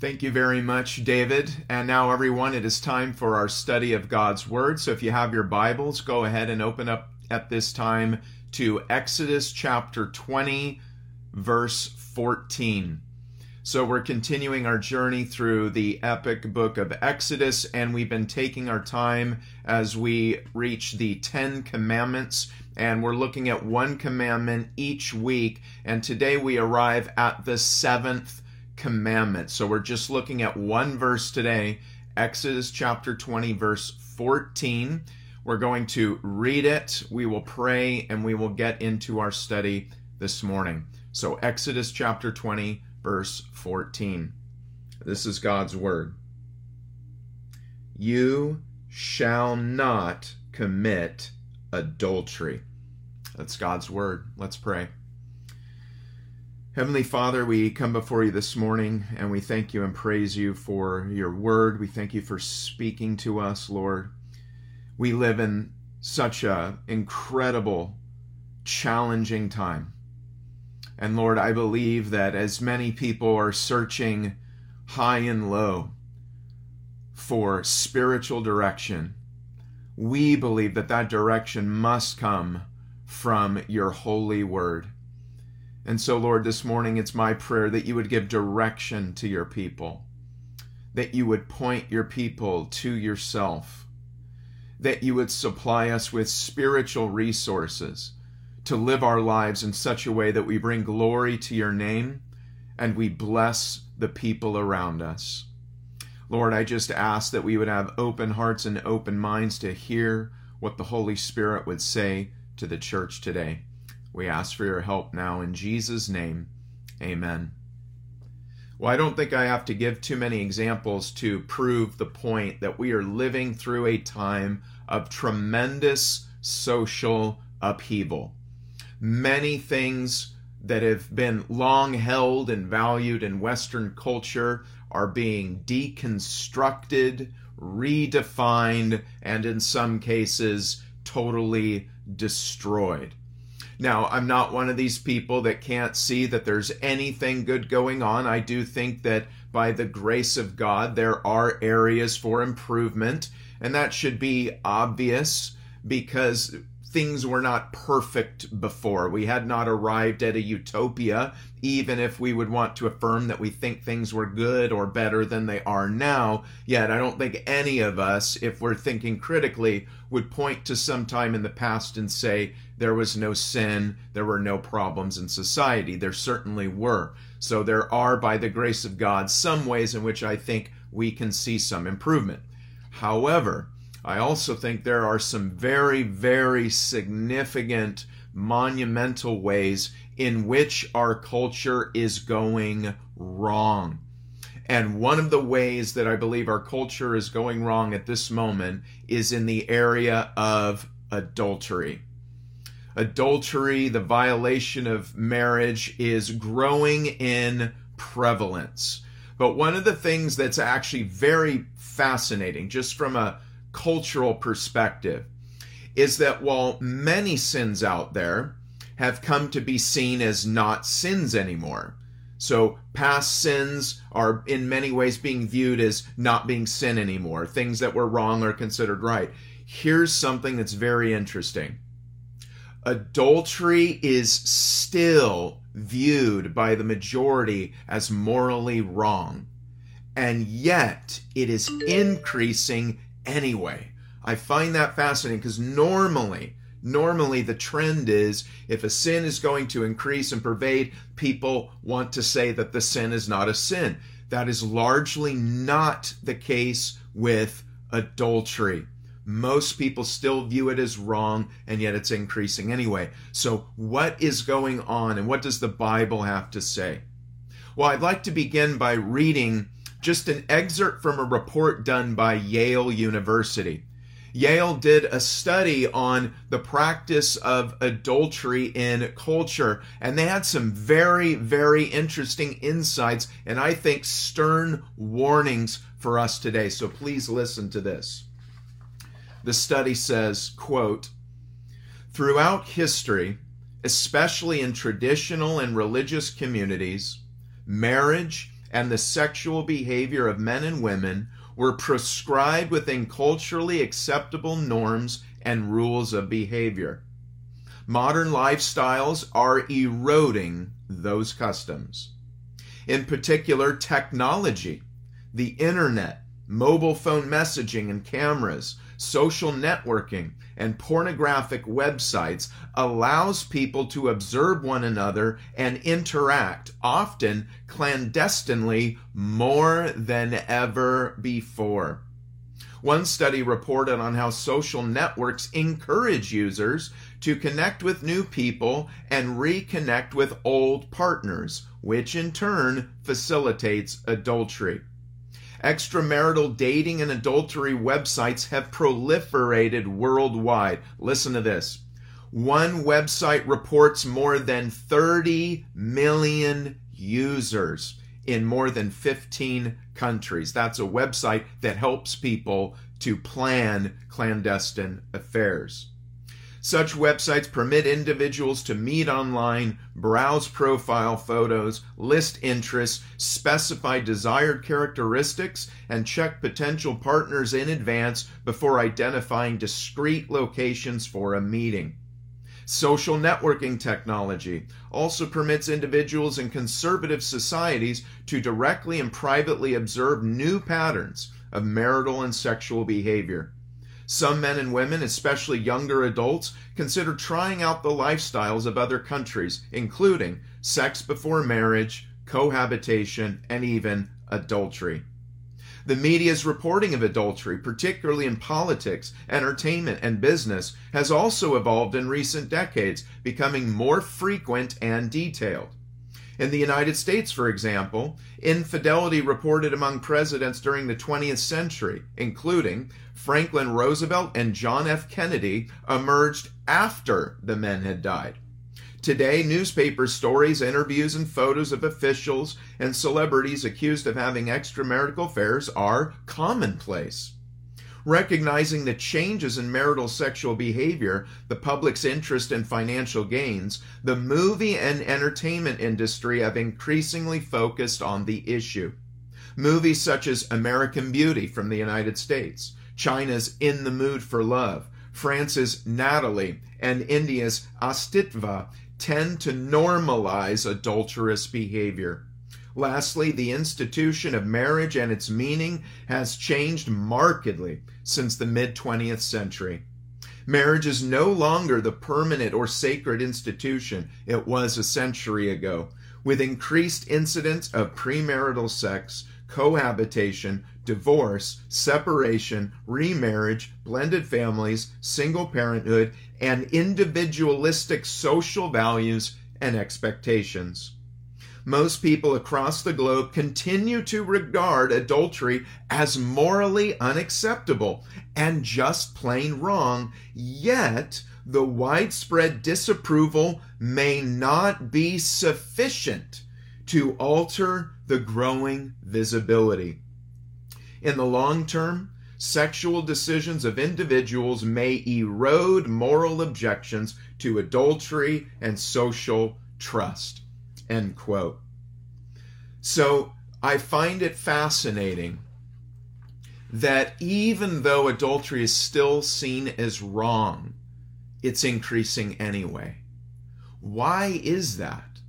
Thank you very much, David. And now, everyone, it is time for our study of God's Word. So, if you have your Bibles, go ahead and open up at this time to Exodus chapter 20, verse 14. So, we're continuing our journey through the epic book of Exodus, and we've been taking our time as we reach the Ten Commandments, and we're looking at one commandment each week. And today we arrive at the seventh commandment. So we're just looking at one verse today, Exodus chapter 20, verse 14. We're going to read it, we will pray, and we will get into our study this morning. So, Exodus chapter 20, verse 14. This is God's word. You shall not commit adultery. That's God's word. Let's pray. Heavenly Father, we come before you this morning and we thank you and praise you for your word. We thank you for speaking to us, Lord. We live in such a incredible, challenging time. And Lord, I believe that as many people are searching high and low for spiritual direction, we believe that that direction must come from your holy word. And so, Lord, this morning it's my prayer that you would give direction to your people, that you would point your people to yourself, that you would supply us with spiritual resources to live our lives in such a way that we bring glory to your name and we bless the people around us. Lord, I just ask that we would have open hearts and open minds to hear what the Holy Spirit would say to the church today. We ask for your help now in Jesus' name. Amen. Well, I don't think I have to give too many examples to prove the point that we are living through a time of tremendous social upheaval. Many things that have been long held and valued in Western culture are being deconstructed, redefined, and in some cases, totally destroyed. Now, I'm not one of these people that can't see that there's anything good going on. I do think that by the grace of God, there are areas for improvement, and that should be obvious because things were not perfect before. We had not arrived at a utopia, even if we would want to affirm that we think things were good or better than they are now. Yet, I don't think any of us, if we're thinking critically, would point to some time in the past and say there was no sin, there were no problems in society. There certainly were. So, there are, by the grace of God, some ways in which I think we can see some improvement. However, I also think there are some very, very significant, monumental ways in which our culture is going wrong. And one of the ways that I believe our culture is going wrong at this moment is in the area of adultery. Adultery, the violation of marriage, is growing in prevalence. But one of the things that's actually very fascinating, just from a cultural perspective is that while many sins out there have come to be seen as not sins anymore, so past sins are in many ways being viewed as not being sin anymore. Things that were wrong are considered right. Here's something that's very interesting adultery is still viewed by the majority as morally wrong. And yet it is increasing anyway. I find that fascinating because normally, normally the trend is if a sin is going to increase and pervade, people want to say that the sin is not a sin. That is largely not the case with adultery. Most people still view it as wrong, and yet it's increasing anyway. So, what is going on, and what does the Bible have to say? Well, I'd like to begin by reading just an excerpt from a report done by Yale University. Yale did a study on the practice of adultery in culture, and they had some very, very interesting insights and I think stern warnings for us today. So please listen to this. The study says, quote, throughout history, especially in traditional and religious communities, marriage and the sexual behavior of men and women were prescribed within culturally acceptable norms and rules of behavior. Modern lifestyles are eroding those customs. In particular, technology, the internet, mobile phone messaging and cameras, social networking, and pornographic websites allows people to observe one another and interact, often clandestinely, more than ever before. One study reported on how social networks encourage users to connect with new people and reconnect with old partners, which in turn facilitates adultery. Extramarital dating and adultery websites have proliferated worldwide. Listen to this. One website reports more than 30 million users in more than 15 countries. That's a website that helps people to plan clandestine affairs. Such websites permit individuals to meet online, browse profile photos, list interests, specify desired characteristics, and check potential partners in advance before identifying discrete locations for a meeting. Social networking technology also permits individuals in conservative societies to directly and privately observe new patterns of marital and sexual behavior. Some men and women, especially younger adults, consider trying out the lifestyles of other countries, including sex before marriage, cohabitation, and even adultery. The media's reporting of adultery, particularly in politics, entertainment, and business, has also evolved in recent decades, becoming more frequent and detailed. In the United States, for example, infidelity reported among presidents during the 20th century, including Franklin Roosevelt and John F. Kennedy, emerged after the men had died. Today, newspaper stories, interviews, and photos of officials and celebrities accused of having extramarital affairs are commonplace. Recognizing the changes in marital sexual behavior, the public's interest in financial gains, the movie and entertainment industry have increasingly focused on the issue. Movies such as American Beauty from the United States, China's In the Mood for Love, France's Nathalie, and India's Astitva tend to normalize adulterous behavior. Lastly, the institution of marriage and its meaning has changed markedly since the mid 20th century. Marriage is no longer the permanent or sacred institution it was a century ago, with increased incidence of premarital sex, cohabitation, divorce, separation, remarriage, blended families, single parenthood, and individualistic social values and expectations. Most people across the globe continue to regard adultery as morally unacceptable and just plain wrong, yet the widespread disapproval may not be sufficient to alter the growing visibility. In the long term, sexual decisions of individuals may erode moral objections to adultery and social trust. End quote. So I find it fascinating that even though adultery is still seen as wrong, it's increasing anyway. Why is that?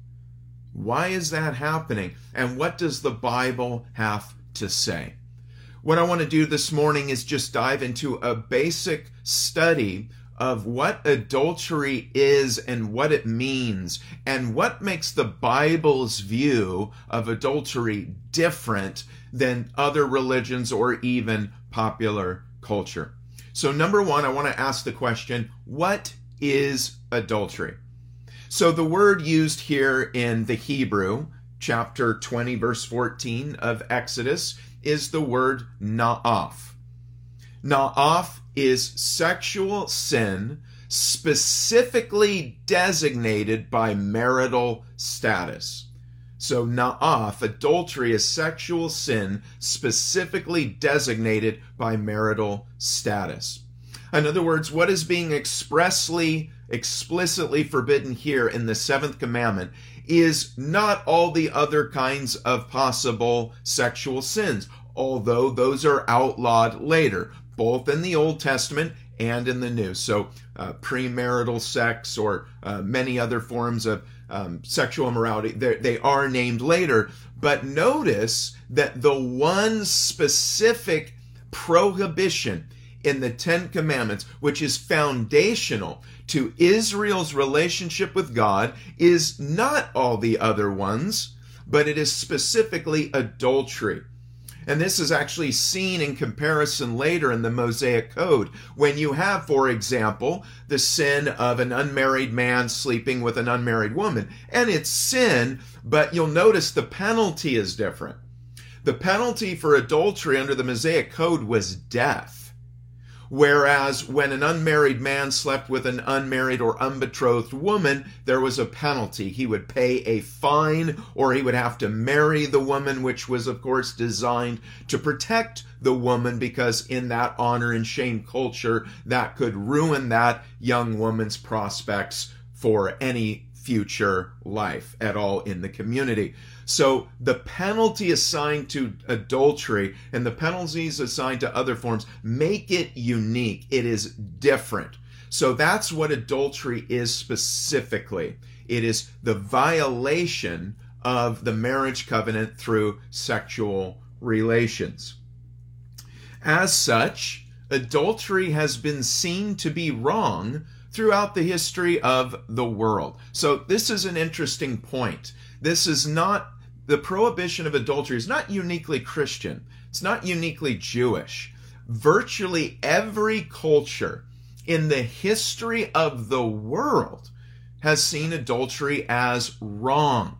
Why is that happening? And what does the Bible have to say? What I want to do this morning is just dive into a basic study of what adultery is and what it means, and what makes the Bible's view of adultery different than other religions or even popular culture. So, number one, I want to ask the question what is adultery? So, the word used here in the Hebrew, chapter 20, verse 14 of Exodus, is the word na'af. Na'af is sexual sin specifically designated by marital status. So, na'af, adultery, is sexual sin specifically designated by marital status. In other words, what is being expressly explicitly forbidden here in the seventh commandment is not all the other kinds of possible sexual sins, although those are outlawed later, both in the Old Testament and in the New. So, uh, premarital sex or uh, many other forms of um, sexual immorality, they are named later. But notice that the one specific prohibition in the Ten Commandments, which is foundational to Israel's relationship with God, is not all the other ones, but it is specifically adultery. And this is actually seen in comparison later in the Mosaic Code when you have, for example, the sin of an unmarried man sleeping with an unmarried woman. And it's sin, but you'll notice the penalty is different. The penalty for adultery under the Mosaic Code was death. Whereas when an unmarried man slept with an unmarried or unbetrothed woman, there was a penalty. He would pay a fine or he would have to marry the woman, which was, of course, designed to protect the woman because in that honor and shame culture, that could ruin that young woman's prospects for any future life at all in the community. So the penalty assigned to adultery and the penalties assigned to other forms make it unique. It is different. So that's what adultery is specifically. It is the violation of the marriage covenant through sexual relations. As such, adultery has been seen to be wrong throughout the history of the world. So, this is an interesting point. This is not the prohibition of adultery is not uniquely Christian, it's not uniquely Jewish. Virtually every culture in the history of the world has seen adultery as wrong.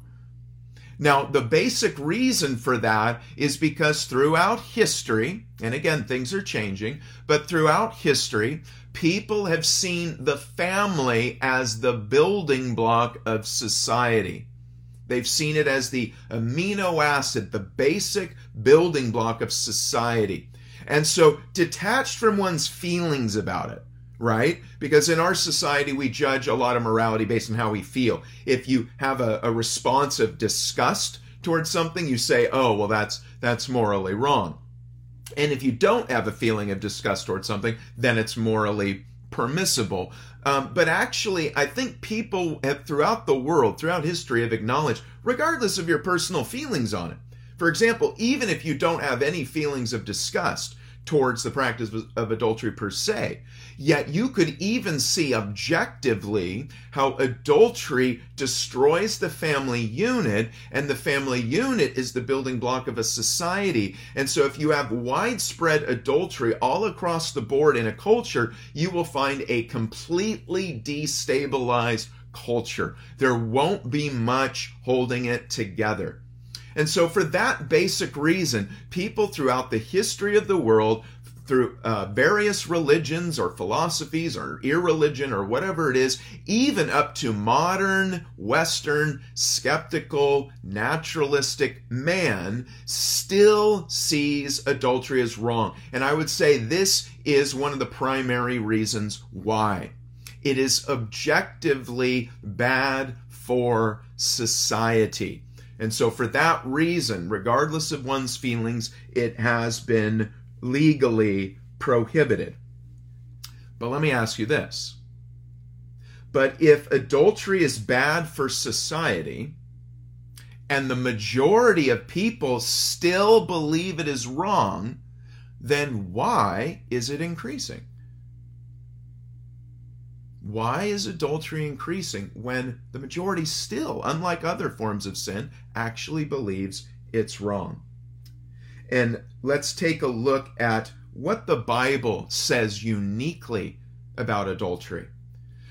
Now, the basic reason for that is because throughout history, and again, things are changing, but throughout history, people have seen the family as the building block of society. They've seen it as the amino acid, the basic building block of society. And so, detached from one's feelings about it, right? Because in our society, we judge a lot of morality based on how we feel. If you have a, a response of disgust towards something, you say, oh, well, that's, that's morally wrong. And if you don't have a feeling of disgust towards something, then it's morally permissible. Um, but actually, I think people have, throughout the world, throughout history, have acknowledged, regardless of your personal feelings on it. For example, even if you don't have any feelings of disgust, towards the practice of adultery per se. Yet you could even see objectively how adultery destroys the family unit, and the family unit is the building block of a society. And so, if you have widespread adultery all across the board in a culture, you will find a completely destabilized culture. There won't be much holding it together. And so, for that basic reason, people throughout the history of the world, through uh, various religions or philosophies or irreligion or whatever it is, even up to modern, Western, skeptical, naturalistic man, still sees adultery as wrong. And I would say this is one of the primary reasons why. It is objectively bad for society. And so, for that reason, regardless of one's feelings, it has been legally prohibited. But let me ask you this. But if adultery is bad for society, and the majority of people still believe it is wrong, then why is it increasing? Why is adultery increasing when the majority still, unlike other forms of sin, actually believes it's wrong? And let's take a look at what the Bible says uniquely about adultery.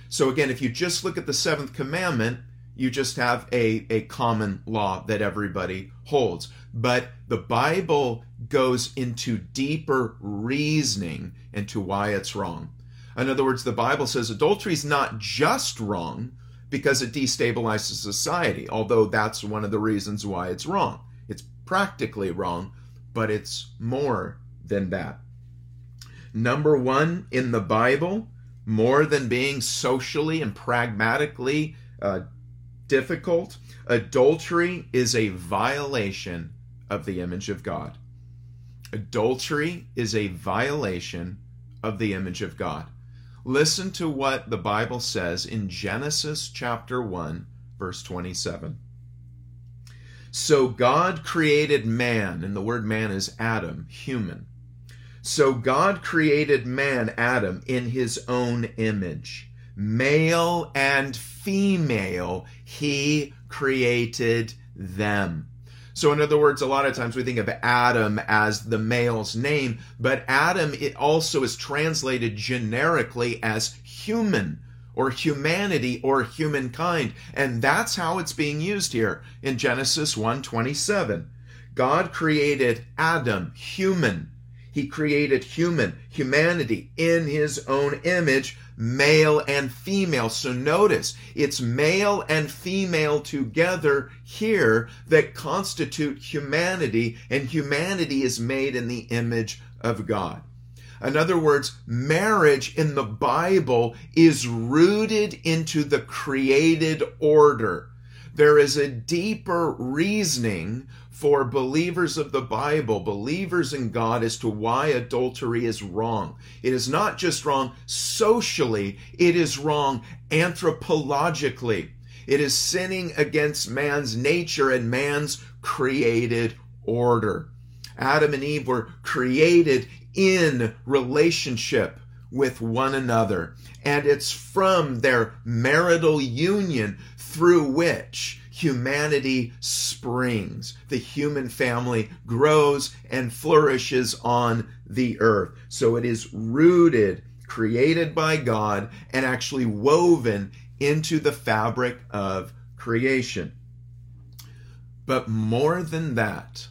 So, again, if you just look at the seventh commandment, you just have a, a common law that everybody holds. But the Bible goes into deeper reasoning into why it's wrong. In other words, the Bible says adultery is not just wrong because it destabilizes society, although that's one of the reasons why it's wrong. It's practically wrong, but it's more than that. Number one, in the Bible, more than being socially and pragmatically uh, difficult, adultery is a violation of the image of God. Adultery is a violation of the image of God. Listen to what the Bible says in Genesis chapter 1, verse 27. So God created man, and the word man is Adam, human. So God created man, Adam, in his own image. Male and female, he created them. So, in other words, a lot of times we think of Adam as the male's name, but Adam it also is translated generically as human or humanity or humankind, and that's how it's being used here in Genesis 1:27. God created Adam, human. He created human, humanity in his own image male and female. So notice it's male and female together here that constitute humanity, and humanity is made in the image of God. In other words, marriage in the Bible is rooted into the created order. There is a deeper reasoning for believers of the Bible, believers in God, as to why adultery is wrong. It is not just wrong socially, it is wrong anthropologically. It is sinning against man's nature and man's created order. Adam and Eve were created in relationship with one another, and it's from their marital union through which humanity springs. The human family grows and flourishes on the earth. So it is rooted, created by God, and actually woven into the fabric of creation. But more than that,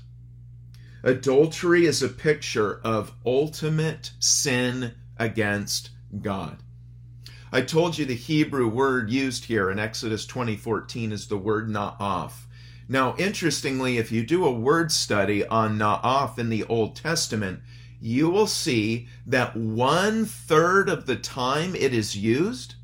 adultery is a picture of ultimate sin against God. I told you the Hebrew word used here in Exodus 20:14 is the word na'af. Now, interestingly, if you do a word study on na'af in the Old Testament, you will see that one third of the time it is used,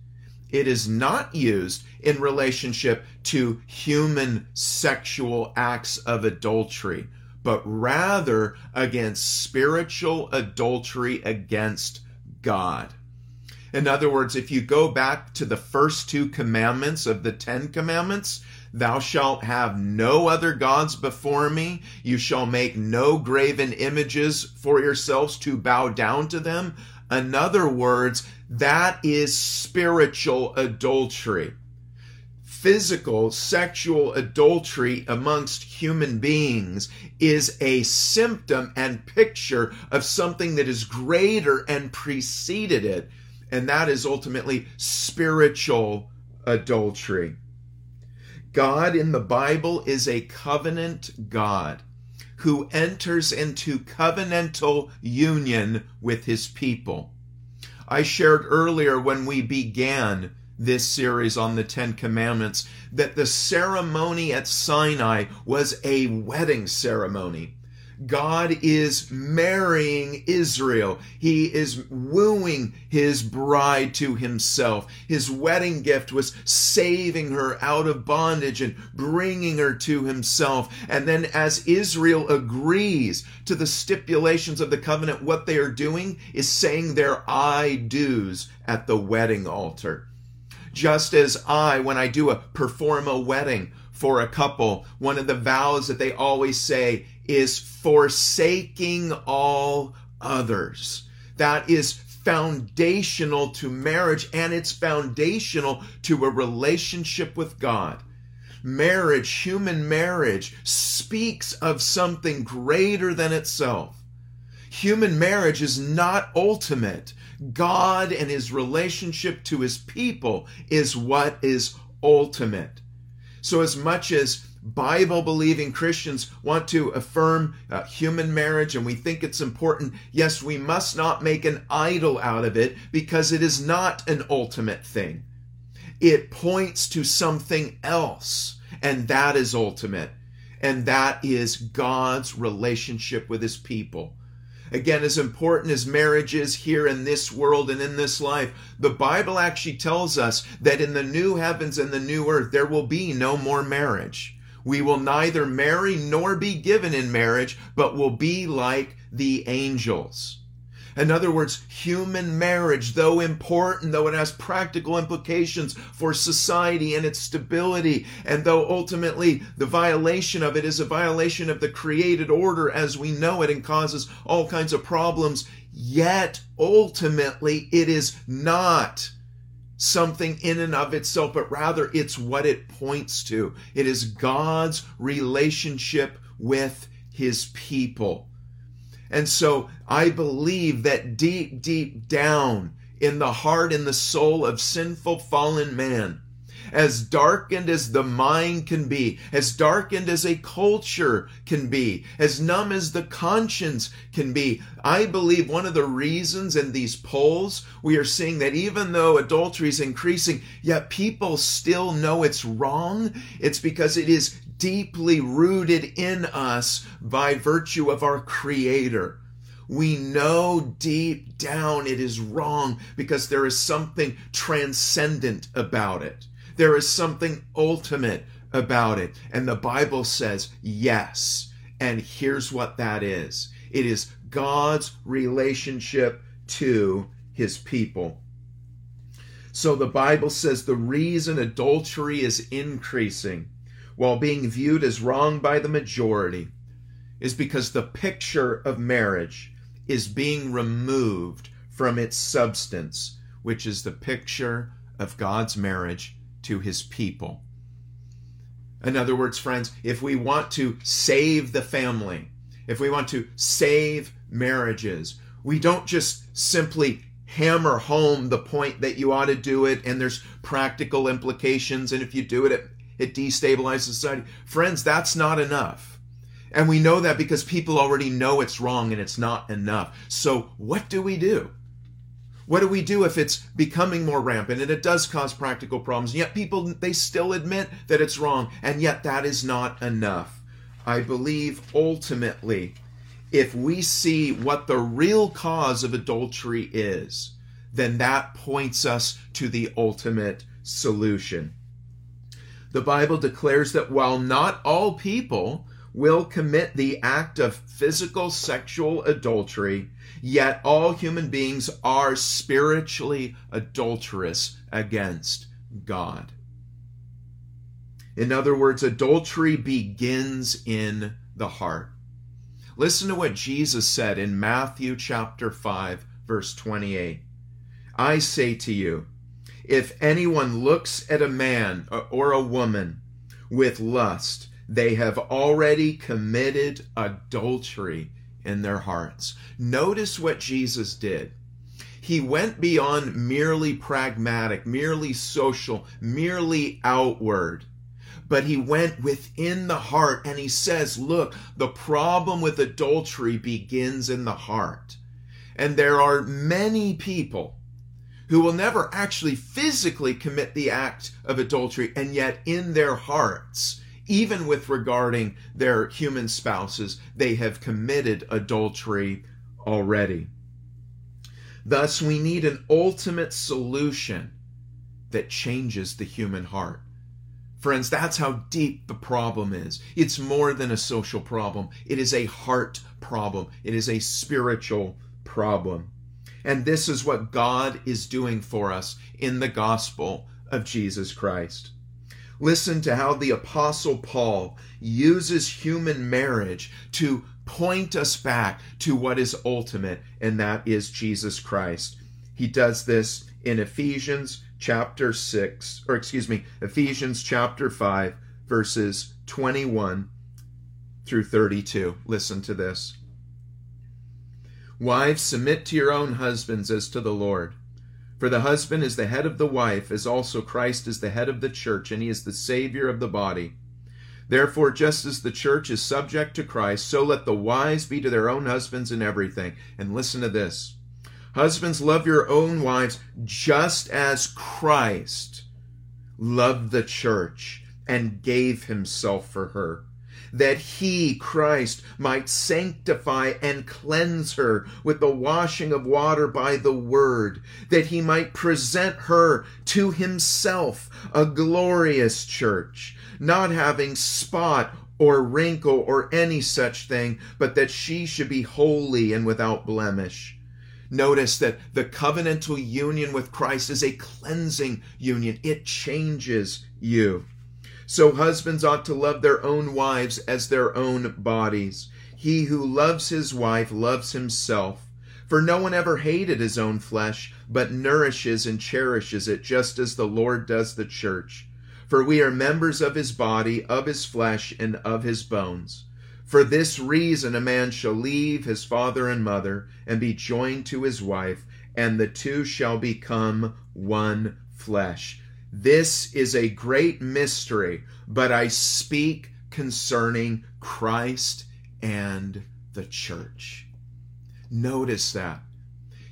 it is not used in relationship to human sexual acts of adultery, but rather against spiritual adultery against God. In other words, if you go back to the first two commandments of the Ten Commandments, Thou shalt have no other gods before me. You shall make no graven images for yourselves to bow down to them. In other words, that is spiritual adultery. Physical sexual adultery amongst human beings is a symptom and picture of something that is greater and preceded it and that is ultimately spiritual adultery. God in the Bible is a covenant God who enters into covenantal union with his people. I shared earlier when we began this series on the Ten Commandments that the ceremony at Sinai was a wedding ceremony. God is marrying Israel. He is wooing his bride to himself. His wedding gift was saving her out of bondage and bringing her to himself. And then, as Israel agrees to the stipulations of the covenant, what they are doing is saying their I do's at the wedding altar. Just as I, when I do a perform a wedding, for a couple, one of the vows that they always say is forsaking all others. That is foundational to marriage and it's foundational to a relationship with God. Marriage, human marriage, speaks of something greater than itself. Human marriage is not ultimate. God and his relationship to his people is what is ultimate. So, as much as Bible believing Christians want to affirm uh, human marriage and we think it's important, yes, we must not make an idol out of it because it is not an ultimate thing. It points to something else, and that is ultimate, and that is God's relationship with his people. Again, as important as marriage is here in this world and in this life, the Bible actually tells us that in the new heavens and the new earth, there will be no more marriage. We will neither marry nor be given in marriage, but will be like the angels. In other words, human marriage, though important, though it has practical implications for society and its stability, and though ultimately the violation of it is a violation of the created order as we know it and causes all kinds of problems, yet ultimately it is not something in and of itself, but rather it's what it points to. It is God's relationship with his people. And so I believe that deep, deep down in the heart and the soul of sinful fallen man, as darkened as the mind can be, as darkened as a culture can be, as numb as the conscience can be. I believe one of the reasons in these polls we are seeing that even though adultery is increasing, yet people still know it's wrong. It's because it is deeply rooted in us by virtue of our Creator. We know deep down it is wrong because there is something transcendent about it. There is something ultimate about it. And the Bible says yes. And here's what that is it is God's relationship to his people. So the Bible says the reason adultery is increasing while being viewed as wrong by the majority is because the picture of marriage is being removed from its substance, which is the picture of God's marriage to his people. In other words, friends, if we want to save the family, if we want to save marriages, we don't just simply hammer home the point that you ought to do it and there's practical implications and if you do it, it it destabilizes society. Friends, that's not enough. And we know that because people already know it's wrong and it's not enough. So, what do we do? What do we do if it's becoming more rampant and it does cause practical problems? And yet people they still admit that it's wrong, and yet that is not enough. I believe ultimately if we see what the real cause of adultery is, then that points us to the ultimate solution the Bible declares that while not all people will commit the act of physical sexual adultery, yet all human beings are spiritually adulterous against God. In other words, adultery begins in the heart. Listen to what Jesus said in Matthew chapter 5 verse 28. I say to you, if anyone looks at a man or a woman with lust, they have already committed adultery in their hearts. Notice what Jesus did. He went beyond merely pragmatic, merely social, merely outward but he went within the heart and he says, Look, the problem with adultery begins in the heart. And there are many people who will never actually physically commit the act of adultery, and yet in their hearts, even with regarding their human spouses, they have committed adultery already. Thus, we need an ultimate solution that changes the human heart. Friends, that's how deep the problem is. It's more than a social problem, it is a heart problem, it is a spiritual problem. And this is what God is doing for us in the gospel of Jesus Christ. Listen to how the Apostle Paul uses human marriage to point us back to what is ultimate, and that is Jesus Christ. He does this in Ephesians chapter 6, or excuse me, Ephesians chapter 5, verses 21 through 32. Listen to this. Wives, submit to your own husbands as to the Lord. For the husband is the head of the wife, as also Christ is the head of the church, and he is the Savior of the body. Therefore, just as the church is subject to Christ, so let the wives be to their own husbands in everything. And listen to this Husbands, love your own wives just as Christ loved the church and gave himself for her that he, Christ, might sanctify and cleanse her with the washing of water by the word, that he might present her to himself a glorious church, not having spot or wrinkle or any such thing, but that she should be holy and without blemish. Notice that the covenantal union with Christ is a cleansing union. It changes you. So husbands ought to love their own wives as their own bodies. He who loves his wife loves himself. For no one ever hated his own flesh, but nourishes and cherishes it, just as the Lord does the church. For we are members of his body, of his flesh, and of his bones. For this reason, a man shall leave his father and mother and be joined to his wife, and the two shall become one flesh. This is a great mystery, but I speak concerning Christ and the church. Notice that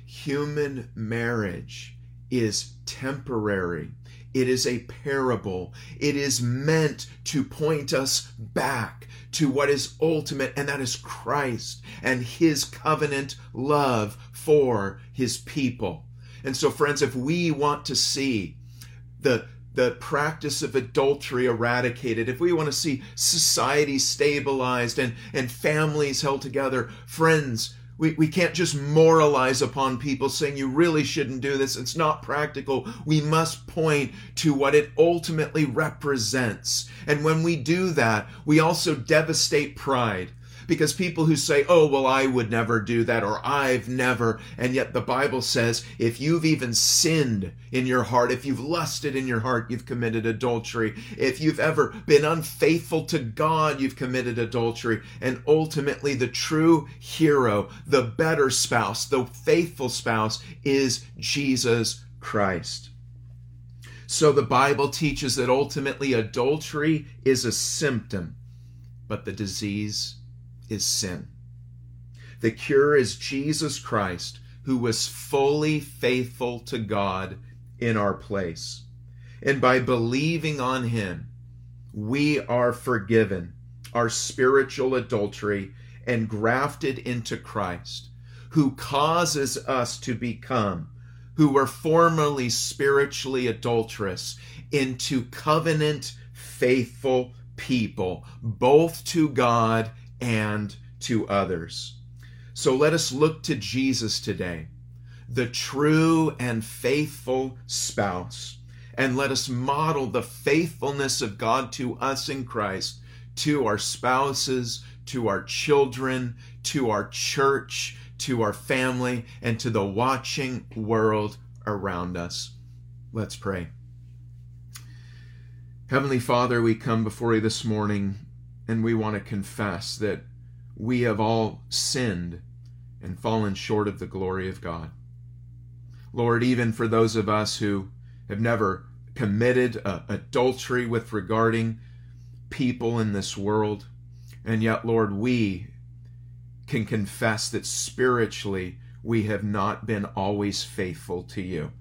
human marriage is temporary. It is a parable. It is meant to point us back to what is ultimate, and that is Christ and his covenant love for his people. And so, friends, if we want to see the the practice of adultery eradicated, if we want to see society stabilized and, and families held together, friends, we, we can't just moralize upon people saying you really shouldn't do this. It's not practical. We must point to what it ultimately represents. And when we do that, we also devastate pride because people who say, oh, well, I would never do that or I've never, and yet the Bible says if you've even sinned in your heart, if you've lusted in your heart, you've committed adultery. If you've ever been unfaithful to God, you've committed adultery. And ultimately, the true hero, the better spouse, the faithful spouse is Jesus Christ. So the Bible teaches that ultimately adultery is a symptom, but the disease is sin. The cure is Jesus Christ, who was fully faithful to God in our place. And by believing on him, we are forgiven our spiritual adultery and grafted into Christ, who causes us to become, who were formerly spiritually adulterous, into covenant faithful people, both to God and to others. So let us look to Jesus today, the true and faithful spouse, and let us model the faithfulness of God to us in Christ, to our spouses, to our children, to our church, to our family, and to the watching world around us. Let's pray. Heavenly Father, we come before you this morning and we want to confess that we have all sinned and fallen short of the glory of God. Lord, even for those of us who have never committed adultery with regarding people in this world, and yet, Lord, we can confess that spiritually we have not been always faithful to you.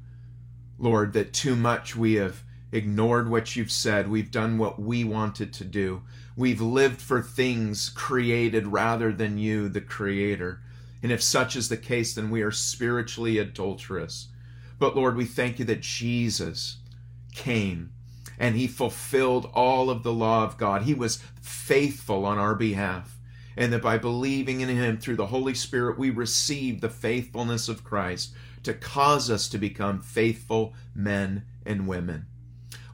Lord, that too much we have ignored what you've said. We've done what we wanted to do. We've lived for things created rather than you, the Creator. And if such is the case, then we are spiritually adulterous. But Lord, we thank you that Jesus came and he fulfilled all of the law of God. He was faithful on our behalf. And that by believing in him through the Holy Spirit, we receive the faithfulness of Christ to cause us to become faithful men and women.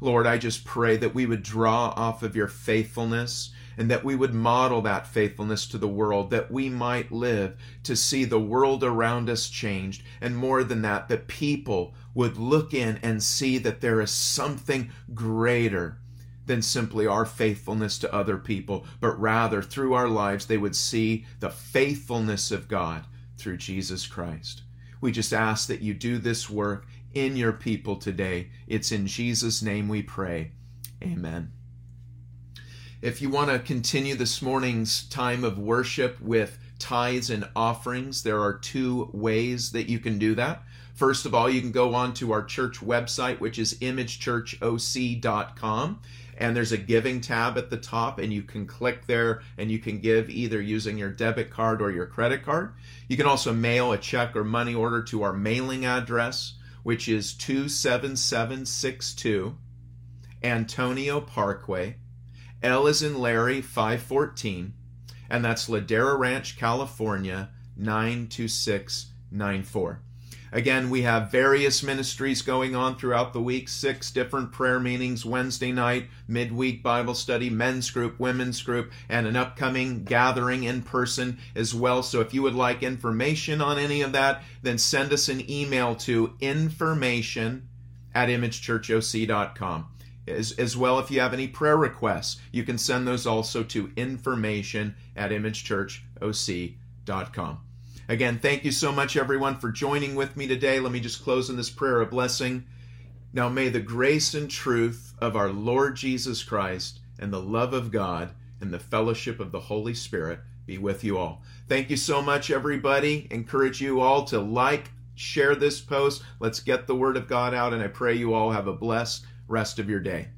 Lord, I just pray that we would draw off of your faithfulness and that we would model that faithfulness to the world, that we might live to see the world around us changed. And more than that, that people would look in and see that there is something greater than simply our faithfulness to other people, but rather through our lives they would see the faithfulness of God through Jesus Christ. We just ask that you do this work in your people today. It's in Jesus' name we pray. Amen. If you want to continue this morning's time of worship with tithes and offerings, there are two ways that you can do that. First of all, you can go on to our church website, which is imagechurchoc.com, and there's a giving tab at the top and you can click there and you can give either using your debit card or your credit card. You can also mail a check or money order to our mailing address, which is 27762 Antonio Parkway. L is in Larry 514, and that's Ladera Ranch, California 92694. Again, we have various ministries going on throughout the week, six different prayer meetings Wednesday night, midweek Bible study, men's group, women's group, and an upcoming gathering in person as well. So if you would like information on any of that, then send us an email to information at imagechurchoc.com. As, as well, if you have any prayer requests, you can send those also to information at imagechurchoc.com. Again, thank you so much, everyone, for joining with me today. Let me just close in this prayer of blessing. Now, may the grace and truth of our Lord Jesus Christ and the love of God and the fellowship of the Holy Spirit be with you all. Thank you so much, everybody. Encourage you all to like, share this post. Let's get the word of God out, and I pray you all have a blessed rest of your day.